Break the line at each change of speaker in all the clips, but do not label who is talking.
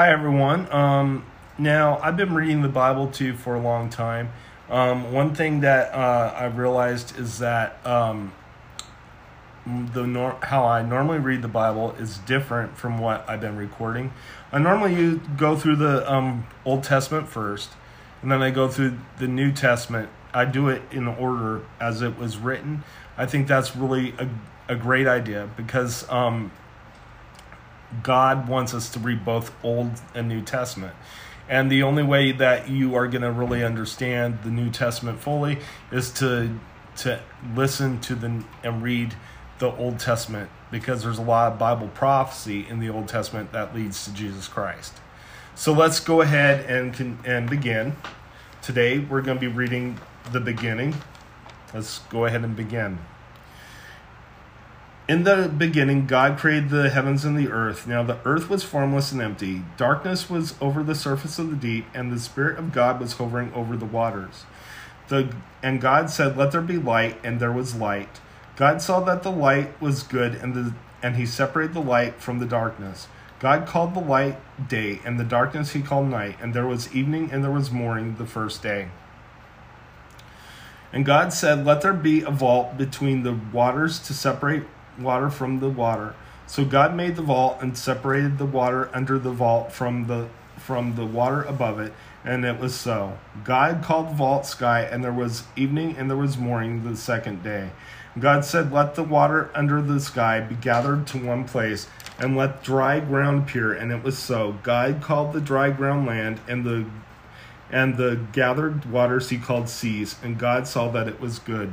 Hi, everyone. Um, now, I've been reading the Bible too for a long time. Um, one thing that uh, I've realized is that um, the nor- how I normally read the Bible is different from what I've been recording. I normally go through the um, Old Testament first, and then I go through the New Testament. I do it in order as it was written. I think that's really a, a great idea because um, God wants us to read both Old and New Testament. And the only way that you are going to really understand the New Testament fully is to to listen to the and read the Old Testament because there's a lot of Bible prophecy in the Old Testament that leads to Jesus Christ. So let's go ahead and and begin. Today we're going to be reading the beginning. Let's go ahead and begin. In the beginning, God created the heavens and the earth. Now the earth was formless and empty. Darkness was over the surface of the deep, and the Spirit of God was hovering over the waters. The, and God said, Let there be light, and there was light. God saw that the light was good, and, the, and he separated the light from the darkness. God called the light day, and the darkness he called night, and there was evening and there was morning the first day. And God said, Let there be a vault between the waters to separate water from the water. So God made the vault and separated the water under the vault from the from the water above it, and it was so. God called the vault sky, and there was evening and there was morning the second day. God said, Let the water under the sky be gathered to one place, and let dry ground appear, and it was so. God called the dry ground land, and the and the gathered waters he called seas, and God saw that it was good.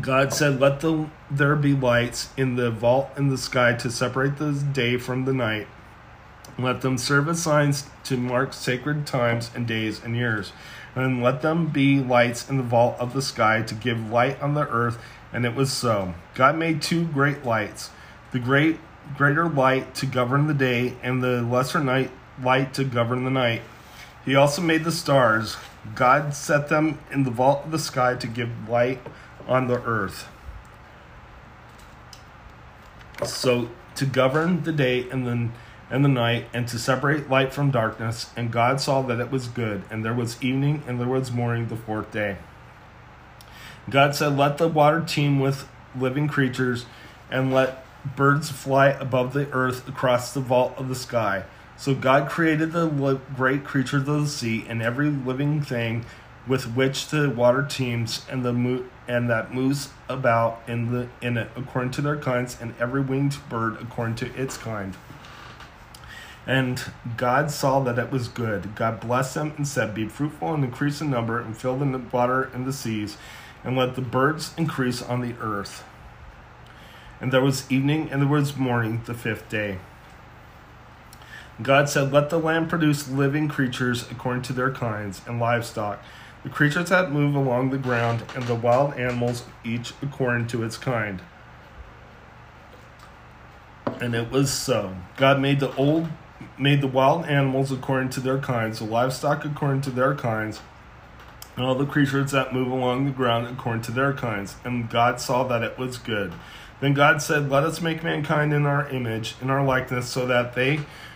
God said, Let the, there be lights in the vault in the sky to separate the day from the night. Let them serve as signs to mark sacred times and days and years. And let them be lights in the vault of the sky to give light on the earth. And it was so. God made two great lights the great greater light to govern the day, and the lesser night light to govern the night. He also made the stars. God set them in the vault of the sky to give light on the earth. So to govern the day and the and the night, and to separate light from darkness. And God saw that it was good. And there was evening, and there was morning the fourth day. God said, Let the water teem with living creatures, and let birds fly above the earth across the vault of the sky. So God created the great creatures of the sea and every living thing with which the water teems and the mo- and that moves about in the in it according to their kinds and every winged bird according to its kind. And God saw that it was good. God blessed them and said, Be fruitful and increase in number, and fill the water and the seas, and let the birds increase on the earth. And there was evening and there was morning the fifth day. God said, Let the land produce living creatures according to their kinds, and livestock, the creatures that move along the ground, and the wild animals, each according to its kind. And it was so. God made the old made the wild animals according to their kinds, the livestock according to their kinds, and all the creatures that move along the ground according to their kinds. And God saw that it was good. Then God said, Let us make mankind in our image, in our likeness, so that they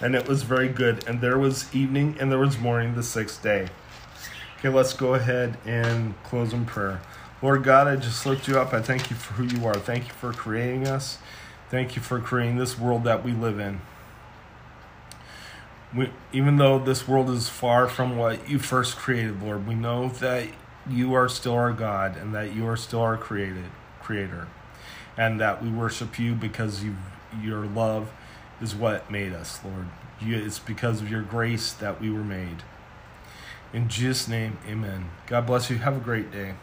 and it was very good. And there was evening and there was morning the sixth day. Okay, let's go ahead and close in prayer. Lord God, I just lift you up. I thank you for who you are. Thank you for creating us. Thank you for creating this world that we live in. We, even though this world is far from what you first created, Lord, we know that you are still our God and that you are still our created creator. And that we worship you because you your love is what made us, Lord. It's because of your grace that we were made. In Jesus' name, amen. God bless you. Have a great day.